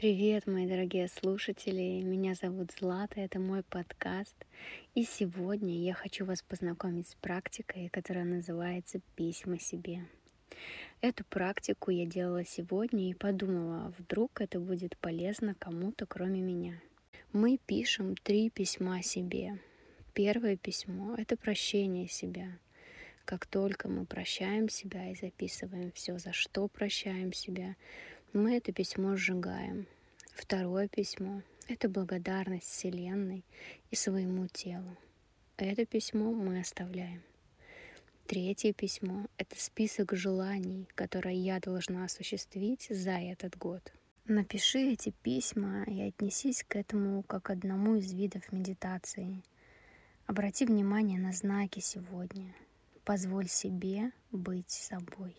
Привет, мои дорогие слушатели! Меня зовут Злата, это мой подкаст. И сегодня я хочу вас познакомить с практикой, которая называется «Письма себе». Эту практику я делала сегодня и подумала, вдруг это будет полезно кому-то, кроме меня. Мы пишем три письма себе. Первое письмо — это прощение себя. Как только мы прощаем себя и записываем все, за что прощаем себя, мы это письмо сжигаем. Второе письмо — это благодарность Вселенной и своему телу. Это письмо мы оставляем. Третье письмо — это список желаний, которые я должна осуществить за этот год. Напиши эти письма и отнесись к этому как к одному из видов медитации. Обрати внимание на знаки сегодня. Позволь себе быть собой.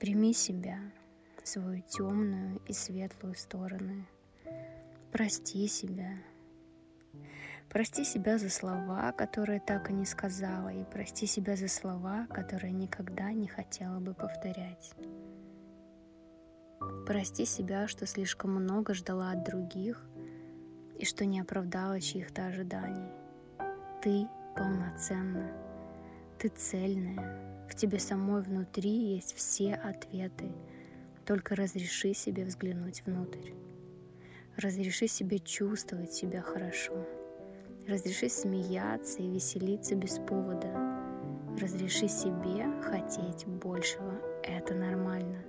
Прими себя, свою темную и светлую стороны. Прости себя. Прости себя за слова, которые так и не сказала, и прости себя за слова, которые никогда не хотела бы повторять. Прости себя, что слишком много ждала от других и что не оправдала чьих-то ожиданий. Ты полноценна, ты цельная, в тебе самой внутри есть все ответы — только разреши себе взглянуть внутрь. Разреши себе чувствовать себя хорошо. Разреши смеяться и веселиться без повода. Разреши себе хотеть большего. Это нормально.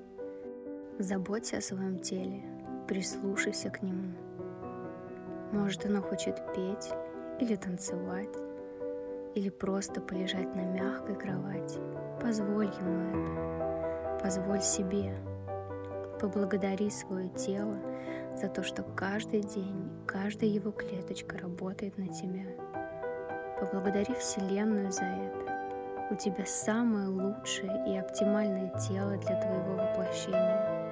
Заботься о своем теле. Прислушайся к нему. Может, оно хочет петь или танцевать, или просто полежать на мягкой кровати. Позволь ему это. Позволь себе. Поблагодари свое тело за то, что каждый день, каждая его клеточка работает на тебя. Поблагодари Вселенную за это. У тебя самое лучшее и оптимальное тело для твоего воплощения.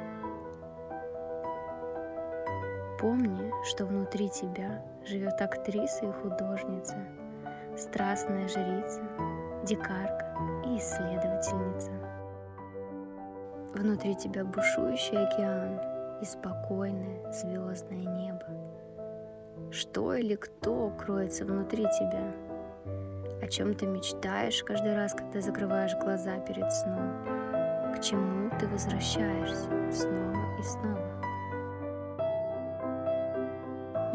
Помни, что внутри тебя живет актриса и художница, страстная жрица, дикарка и исследовательница. Внутри тебя бушующий океан и спокойное звездное небо. Что или кто кроется внутри тебя? О чем ты мечтаешь каждый раз, когда закрываешь глаза перед сном? К чему ты возвращаешься снова и снова?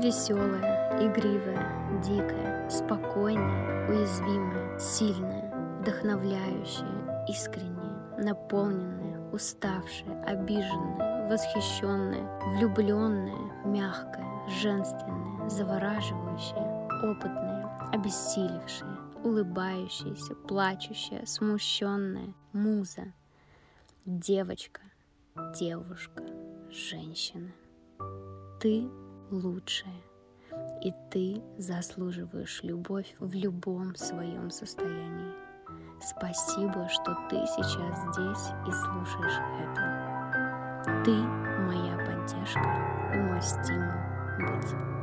Веселая, игривая, дикая, спокойная, уязвимая, сильная, вдохновляющая, искренняя, наполненная, уставшая, обиженная, восхищенная, влюбленная, мягкая, женственная, завораживающая, опытная, обессилевшая, улыбающаяся, плачущая, смущенная, муза, девочка, девушка, женщина. Ты лучшая, и ты заслуживаешь любовь в любом своем состоянии. Спасибо, что ты сейчас здесь и слушаешь это. Ты моя поддержка и мой стимул быть.